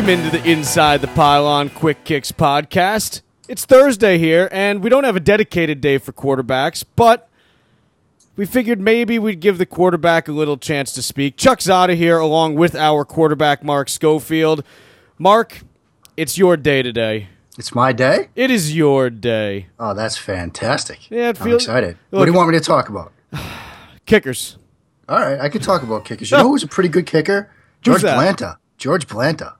Welcome into the Inside the Pylon Quick Kicks podcast. It's Thursday here, and we don't have a dedicated day for quarterbacks, but we figured maybe we'd give the quarterback a little chance to speak. Chuck Zodda here, along with our quarterback, Mark Schofield. Mark, it's your day today. It's my day. It is your day. Oh, that's fantastic. Yeah, it I'm excited. Look- what do you want me to talk about? Kickers. All right, I could talk about kickers. You know who's a pretty good kicker? George? Blanda. George Blanda.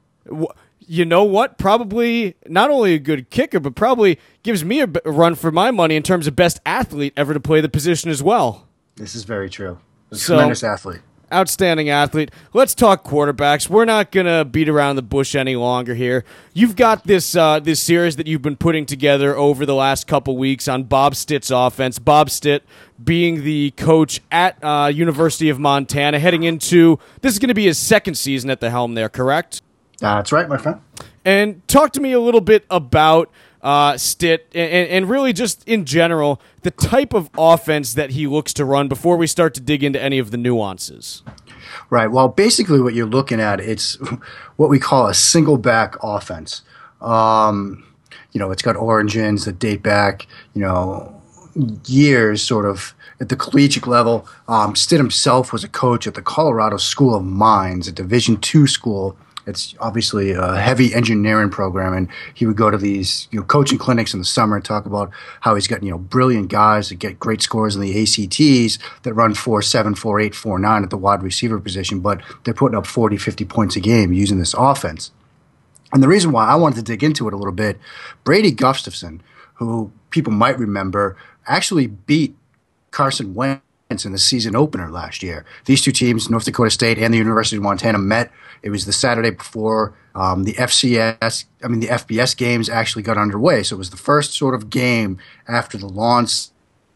You know what? Probably not only a good kicker, but probably gives me a run for my money in terms of best athlete ever to play the position as well. This is very true. So- tremendous athlete. outstanding athlete. Let's talk quarterbacks. We're not gonna beat around the bush any longer here. You've got this uh, this series that you've been putting together over the last couple weeks on Bob Stitt's offense. Bob Stitt being the coach at uh, University of Montana, heading into this is going to be his second season at the helm there. Correct? That's right, my friend. And talk to me a little bit about uh, Stitt and, and really just in general the type of offense that he looks to run before we start to dig into any of the nuances. Right. Well, basically, what you're looking at it's what we call a single back offense. Um, you know, it's got origins that date back, you know, years, sort of at the collegiate level. Um, Stitt himself was a coach at the Colorado School of Mines, a Division two school. It's obviously a heavy engineering program, and he would go to these you know coaching clinics in the summer and talk about how he's got you know brilliant guys that get great scores in the ACTs that run four seven, four eight, four nine at the wide receiver position, but they're putting up 40, 50 points a game using this offense. And the reason why I wanted to dig into it a little bit, Brady Gustafson, who people might remember, actually beat Carson Wentz in the season opener last year. These two teams, North Dakota State and the University of Montana, met. It was the Saturday before um, the FCS, I mean the FBS games actually got underway. So it was the first sort of game after the long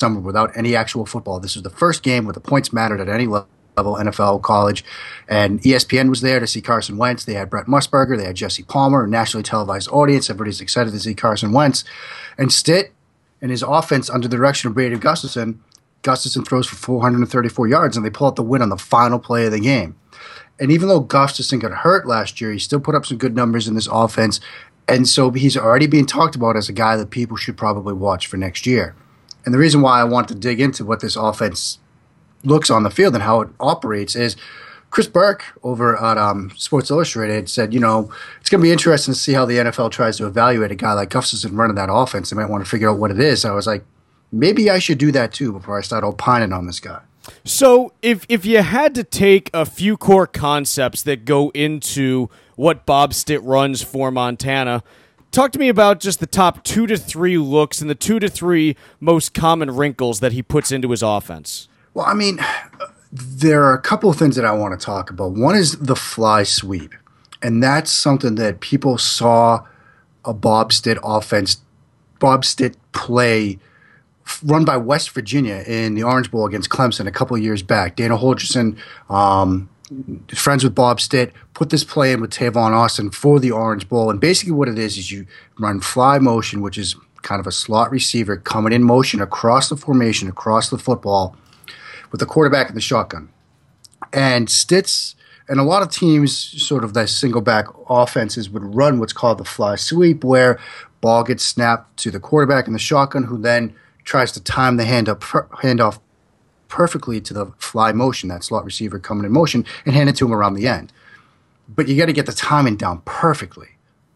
summer without any actual football. This was the first game where the points mattered at any level. NFL, college, and ESPN was there to see Carson Wentz. They had Brent Musburger, they had Jesse Palmer, a nationally televised audience. Everybody's excited to see Carson Wentz. And Stitt and his offense under the direction of Brady Gustafson, Gustafson throws for 434 yards, and they pull out the win on the final play of the game. And even though Gustafson got hurt last year, he still put up some good numbers in this offense. And so he's already being talked about as a guy that people should probably watch for next year. And the reason why I want to dig into what this offense looks on the field and how it operates is Chris Burke over at um, Sports Illustrated said, you know, it's going to be interesting to see how the NFL tries to evaluate a guy like Gustafson running that offense. They might want to figure out what it is. I was like, maybe I should do that too before I start opining on this guy. So, if if you had to take a few core concepts that go into what Bob Stitt runs for Montana, talk to me about just the top two to three looks and the two to three most common wrinkles that he puts into his offense. Well, I mean, there are a couple of things that I want to talk about. One is the fly sweep, and that's something that people saw a Bob Stitt offense, Bob Stitt play run by West Virginia in the Orange Bowl against Clemson a couple years back. Dana Holgorsen, um, friends with Bob Stitt, put this play in with Tavon Austin for the Orange Bowl. And basically, what it is is you run fly motion, which is kind of a slot receiver coming in motion across the formation, across the football, with the quarterback in the shotgun. And Stitt's and a lot of teams, sort of that single back offenses, would run what's called the fly sweep, where ball gets snapped to the quarterback in the shotgun, who then tries to time the hand up handoff perfectly to the fly motion, that slot receiver coming in motion, and hand it to him around the end. But you got to get the timing down perfectly.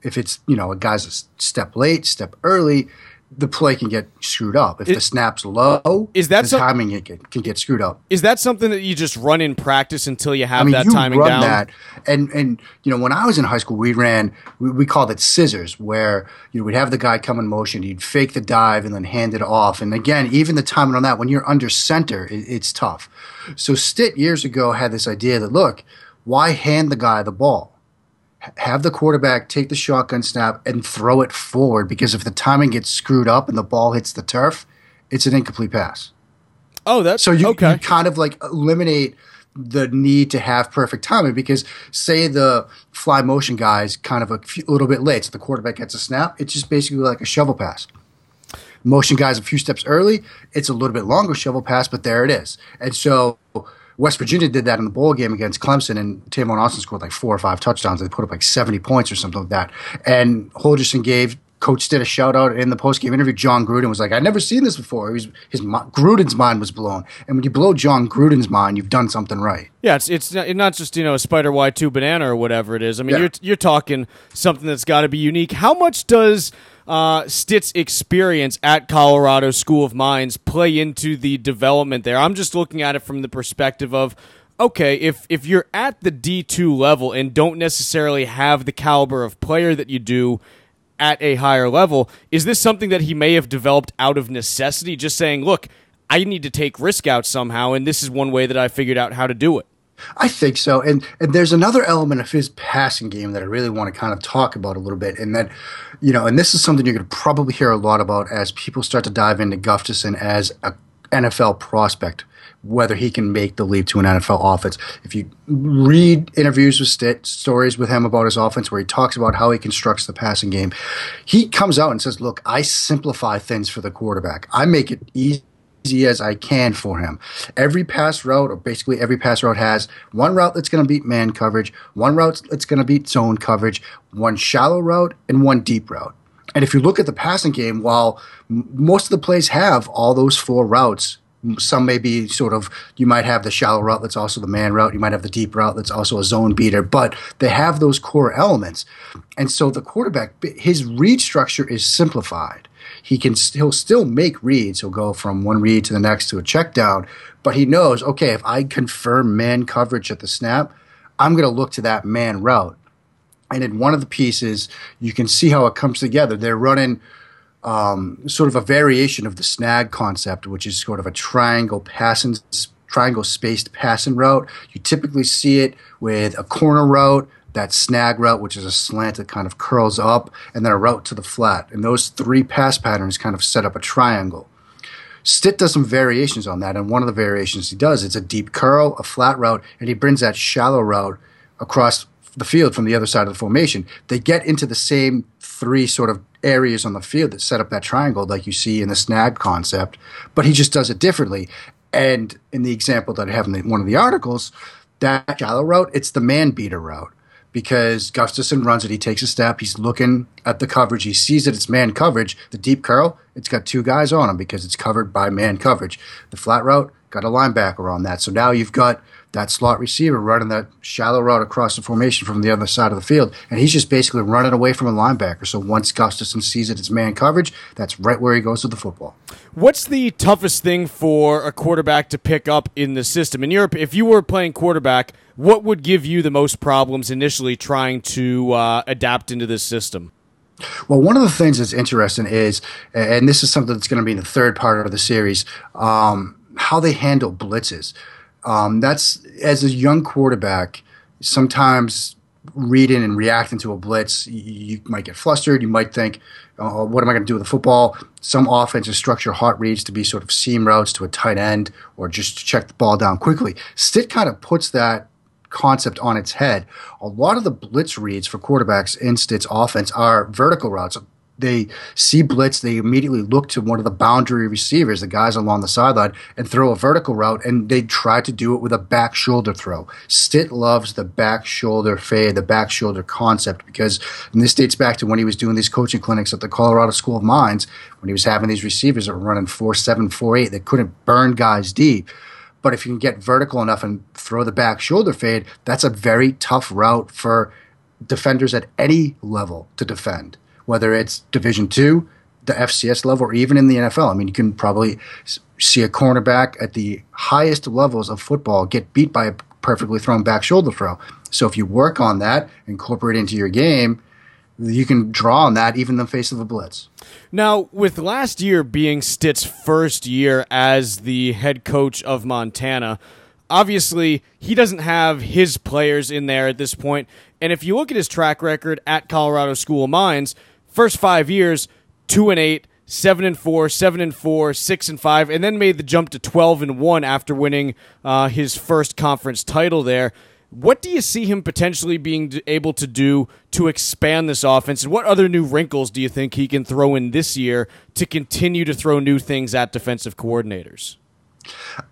If it's you know a guy's a step late, step early, the play can get screwed up. If the snap's low, is that the some- timing can get, can get screwed up. Is that something that you just run in practice until you have I mean, that you timing run down? that, and and you know, when I was in high school, we ran, we, we called it scissors, where you know we'd have the guy come in motion, he'd fake the dive and then hand it off, and again, even the timing on that, when you're under center, it, it's tough. So Stitt years ago had this idea that look, why hand the guy the ball? Have the quarterback take the shotgun snap and throw it forward because if the timing gets screwed up and the ball hits the turf, it's an incomplete pass. Oh, that's So you, okay. you kind of like eliminate the need to have perfect timing because say the fly motion guy is kind of a, few, a little bit late, so the quarterback gets a snap. It's just basically like a shovel pass. Motion guys a few steps early. It's a little bit longer shovel pass, but there it is. And so West Virginia did that in the bowl game against Clemson, and Tavon Austin scored like four or five touchdowns. They put up like 70 points or something like that. And Holgorsen gave coach did a shout out in the post game interview. Jon Gruden was like, "I've never seen this before." Was, his Gruden's mind was blown, and when you blow Jon Gruden's mind, you've done something right. Yeah, it's it's not just you know a spider Y two banana or whatever it is. I mean, yeah. you're you're talking something that's got to be unique. How much does uh, Stitt's experience at Colorado School of Mines play into the development there? I'm just looking at it from the perspective of okay, if if you're at the D2 level and don't necessarily have the caliber of player that you do at a higher level. Is this something that he may have developed out of necessity, just saying, look, I need to take risk out somehow, and this is one way that I figured out how to do it? I think so. And, and there's another element of his passing game that I really want to kind of talk about a little bit. And that, you know, and this is something you're going to probably hear a lot about as people start to dive into Gustafson as a NFL prospect whether he can make the leap to an NFL offense. If you read interviews with Stitt, stories with him about his offense where he talks about how he constructs the passing game, he comes out and says, Look, I simplify things for the quarterback. I make it easy as I can for him. Every pass route, or basically every pass route, has one route that's going to beat man coverage, one route that's going to beat zone coverage, one shallow route, and one deep route. And if you look at the passing game, while most of the plays have all those four routes some may be sort of you might have the shallow route that's also the man route you might have the deep route that's also a zone beater but they have those core elements and so the quarterback his read structure is simplified he can he'll still make reads. He'll go from one read to the next to a check down but he knows okay if i confirm man coverage at the snap i'm going to look to that man route. And in one of the pieces you can see how it comes together. They're running um, sort of a variation of the snag concept, which is sort of a triangle passing, triangle spaced passing route. You typically see it with a corner route, that snag route, which is a slant that kind of curls up, and then a route to the flat. And those three pass patterns kind of set up a triangle. Stitt does some variations on that, and one of the variations he does it's a deep curl, a flat route, and he brings that shallow route across the field from the other side of the formation. They get into the same three sort of areas on the field that set up that triangle, like you see in the snag concept, but he just does it differently. And in the example that I have in the, one of the articles, that shallow route, it's the man beater route because Gustafson runs it. He takes a step. He's looking at the coverage. He sees that it's man coverage. The deep curl, it's got two guys on him because it's covered by man coverage. The flat route, got a linebacker on that. So now you've got that slot receiver running that shallow route across the formation from the other side of the field. And he's just basically running away from a linebacker. So once Gustafson sees it, it's man coverage. That's right where he goes with the football. What's the toughest thing for a quarterback to pick up in the system? In Europe, if you were playing quarterback, what would give you the most problems initially trying to uh, adapt into this system? Well, one of the things that's interesting is, and this is something that's going to be in the third part of the series, um, how they handle blitzes. Um, that's as a young quarterback, sometimes reading and reacting to a blitz, you, you might get flustered. You might think, oh, what am I going to do with the football? Some offenses structure hot reads to be sort of seam routes to a tight end or just to check the ball down quickly. Stitt kind of puts that concept on its head. A lot of the blitz reads for quarterbacks in Stitt's offense are vertical routes, they see blitz, they immediately look to one of the boundary receivers, the guys along the sideline, and throw a vertical route, and they try to do it with a back shoulder throw. Stitt loves the back shoulder fade, the back shoulder concept, because this dates back to when he was doing these coaching clinics at the Colorado School of Mines, when he was having these receivers that were running 4 7, 4 8, that couldn't burn guys deep. But if you can get vertical enough and throw the back shoulder fade, that's a very tough route for defenders at any level to defend whether it's Division two, the FCS level, or even in the NFL. I mean, you can probably see a cornerback at the highest levels of football get beat by a perfectly thrown back shoulder throw. So if you work on that, incorporate into your game, you can draw on that even in the face of a blitz. Now, with last year being Stitt's first year as the head coach of Montana, obviously he doesn't have his players in there at this point. And if you look at his track record at Colorado School of Mines, first five years, two and eight, seven and four, seven and four, six and five, and then made the jump to twelve and one after winning uh, his first conference title there. What do you see him potentially being able to do to expand this offense, and what other new wrinkles do you think he can throw in this year to continue to throw new things at defensive coordinators?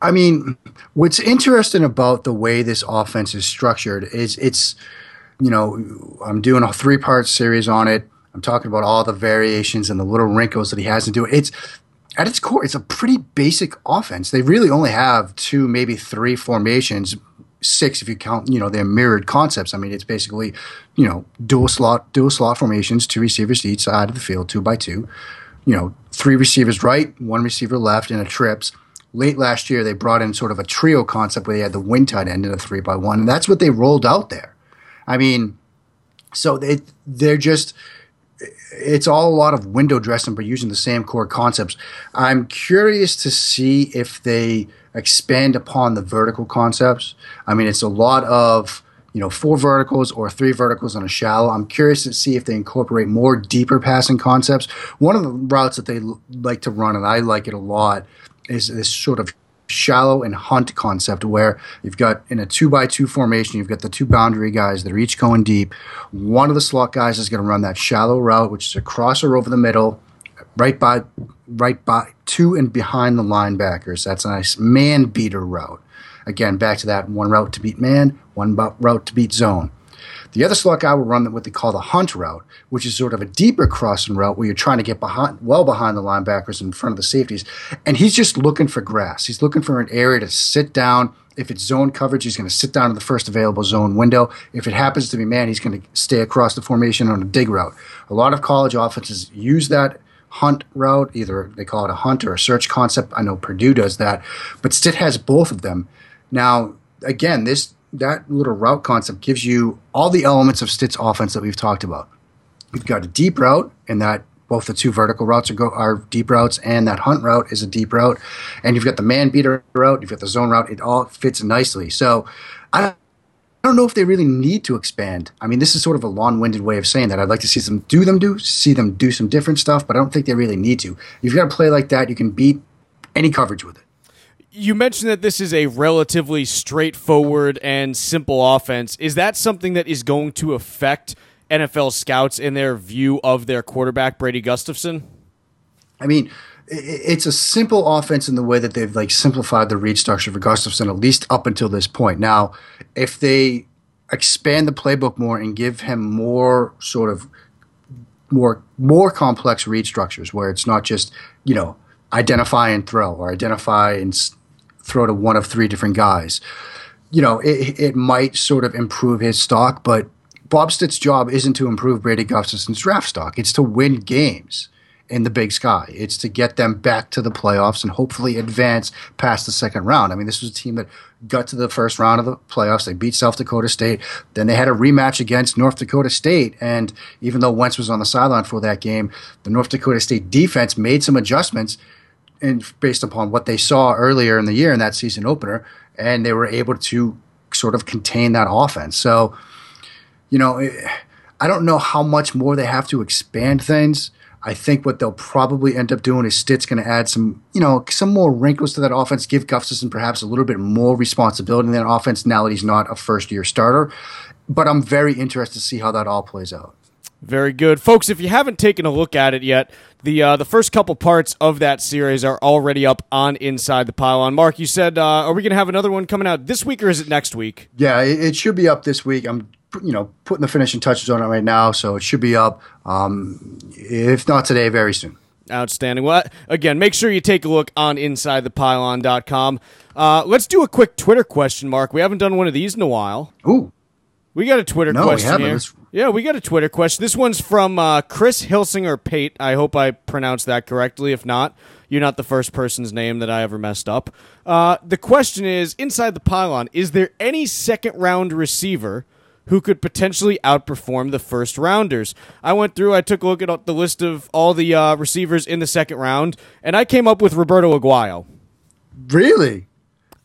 I mean, what's interesting about the way this offense is structured is it's, you know, I'm doing a three part series on it. I'm talking about all the variations and the little wrinkles that he has to do. It's at its core, it's a pretty basic offense. They really only have two, maybe three formations, six if you count, you know, their mirrored concepts. I mean, it's basically, you know, dual slot, dual slot formations, two receivers to each side of the field, two by two. You know, three receivers right, one receiver left, and a trips. Late last year, they brought in sort of a trio concept where they had the wing tight end in a three by one, and that's what they rolled out there. I mean, so they they're just it's all a lot of window dressing, but using the same core concepts. I'm curious to see if they expand upon the vertical concepts. I mean, it's a lot of you know four verticals or three verticals on a shallow. I'm curious to see if they incorporate more deeper passing concepts. One of the routes that they like to run, and I like it a lot, is this sort of shallow and hunt concept where you've got in a two by two formation, you've got the two boundary guys that are each going deep. One of the slot guys is going to run that shallow route, which is a crosser over the middle, right by right by to and behind the linebackers. That's a nice man beater route. Again, back to that one route to beat man, one route to beat zone. The other slot guy will run what they call the hunt route, which is sort of a deeper crossing route where you're trying to get behind, well behind the linebackers in front of the safeties. And he's just looking for grass. He's looking for an area to sit down. If it's zone coverage, he's going to sit down in the first available zone window. If it happens to be man, he's going to stay across the formation on a dig route. A lot of college offenses use that hunt route. Either they call it a hunt or a search concept. I know Purdue does that, but Stitt has both of them. Now, again, this that little route concept gives you all the elements of Stitt's offense that we've talked about. You've got a deep route, and that both the two vertical routes are, go, are deep routes, and that hunt route is a deep route. And you've got the man beater route, you've got the zone route. It all fits nicely. So I I don't know if they really need to expand. I mean, this is sort of a long-winded way of saying that. I'd like to see them do them do see them do some different stuff, but I don't think they really need to. You've got to play like that. You can beat any coverage with it you mentioned that this is a relatively straightforward and simple offense. Is that something that is going to affect NFL scouts in their view of their quarterback, Brady Gustafson? I mean, it's a simple offense in the way that they've like simplified the read structure for Gustafson, at least up until this point. Now, if they expand the playbook more and give him more sort of more more complex read structures, where it's not just you know identify and throw or identify and throw to one of three different guys. You know, it, it might sort of improve his stock, but Bob Stitt's job isn't to improve Brady Gustafson's draft stock. It's to win games in the big sky. It's to get them back to the playoffs and hopefully advance past the second round. I mean, this was a team that got to the first round of the playoffs. They beat South Dakota State. Then they had a rematch against North Dakota State. And even though Wentz was on the sideline for that game, the North Dakota State defense made some adjustments and based upon what they saw earlier in the year in that season opener, and they were able to sort of contain that offense. So, you know, I don't know how much more they have to expand things. I think what they'll probably end up doing is Stitt's going to add some, you know, some more wrinkles to that offense, give Gustafson perhaps a little bit more responsibility in that offense now that he's not a first year starter. But I'm very interested to see how that all plays out. Very good, folks. If you haven't taken a look at it yet, the uh, the first couple parts of that series are already up on Inside the Pylon. Mark, you said, uh, are we going to have another one coming out this week or is it next week? Yeah, it, it, should be up this week. I'm you know putting the finishing touches on it right now, so it should be up. Um, if not today, very soon. Outstanding. Well, again, make sure you take a look on InsideThePylon.com. Uh, let's do a quick Twitter question, Mark. We haven't done one of these in a while. Ooh. We got a Twitter no, question here. Yeah, we got a Twitter question. This one's from uh, Chris Hilsinger Pate. I hope I pronounced that correctly. If not, you're not the first person's name that I ever messed up. Uh, the question is inside the pylon, is there any second round receiver who could potentially outperform the first rounders? I went through, I took a look at the list of all the uh, receivers in the second round, and I came up with Roberto Aguayo. Really?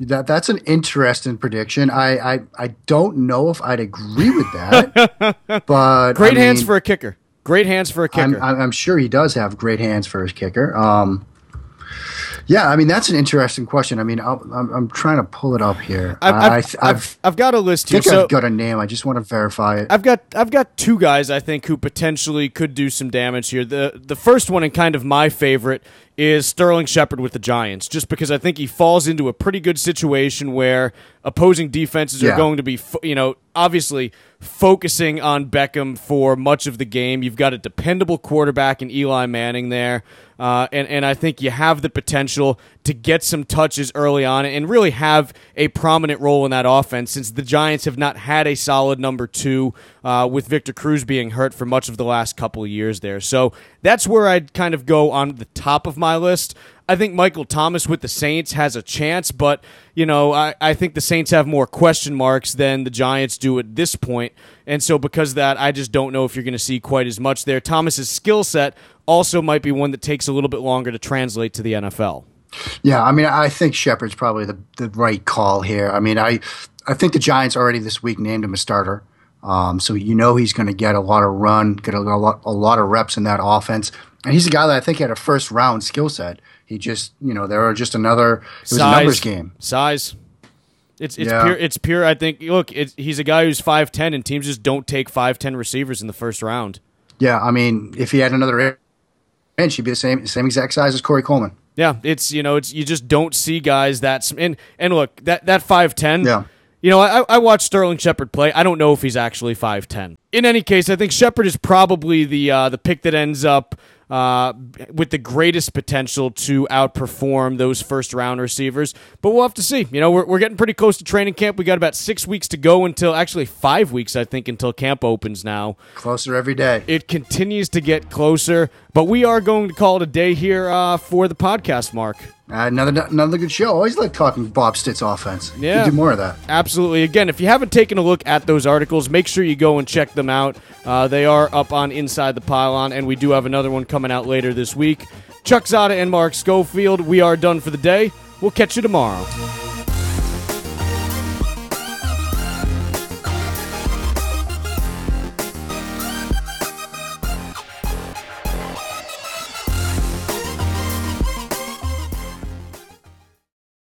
That that's an interesting prediction. I, I I don't know if I'd agree with that, but great I hands mean, for a kicker. Great hands for a kicker. I'm, I'm, sure he does have great hands for his kicker. Um, Yeah, I mean that's an interesting question. I mean, i am I'm, I'm trying to pull it up here. I've, I, I've, I've, I've, got a list here. I think so I've got a name. I just want to verify it. I've got I've got two guys I think who potentially could do some damage here. The the first one and kind of my favorite is Sterling Shepard with the Giants, just because I think he falls into a pretty good situation where opposing defenses Yeah. are going to be, fo- you know, obviously focusing on Beckham for much of the game. You've got a dependable quarterback in Eli Manning there. Uh, and, and I think you have the potential to get some touches early on and really have a prominent role in that offense since the Giants have not had a solid number two uh, with Victor Cruz being hurt for much of the last couple years there. So that's where I'd kind of go on the top of my list. I think Michael Thomas with the Saints has a chance, but you know, I, I think the Saints have more question marks than the Giants do at this point. And so because of that, I just don't know if you're going to see quite as much there. Thomas's skill set also might be one that takes a little bit longer to translate to the NFL. Yeah, I mean, I think Shepard's probably the, the right call here. I mean, I I think the Giants already this week named him a starter, um, so you know he's going to get a lot of run, get a, lot a lot of reps in that offense, and he's a guy that I think had a first round skill set. He just, you know, there are just another. It was a numbers game. Size. It's it's Yeah. pure. It's pure. I think. Look, it's, he's a guy who's five ten, and teams just don't take five ten receivers in the first round. Yeah, I mean, if he had another inch, he'd be the same same exact size as Corey Coleman. Yeah, it's you know, it's you just don't see guys that and and look that that five ten. Yeah. You know, I, I watched Sterling Shepard play. I don't know if he's actually five ten. In any case, I think Shepard is probably the uh, the pick that ends up uh, with the greatest potential to outperform those first round receivers. But we'll have to see. You know, we're, we're getting pretty close to training camp. We got about six weeks to go until actually five weeks, I think, until camp opens now. Closer every day. It continues to get closer, but we are going to call it a day here uh, for the podcast, Mark. Uh, another another good show. Always like talking Bob Stitt's offense. Yeah. do more of that. Absolutely. Again, if you haven't taken a look at those articles, make sure you go and check them out. Uh, they are up on Inside the Pylon, and we do have another one coming out later this week. Chuck Zodda and Mark Schofield, we are done for the day. We'll catch you tomorrow.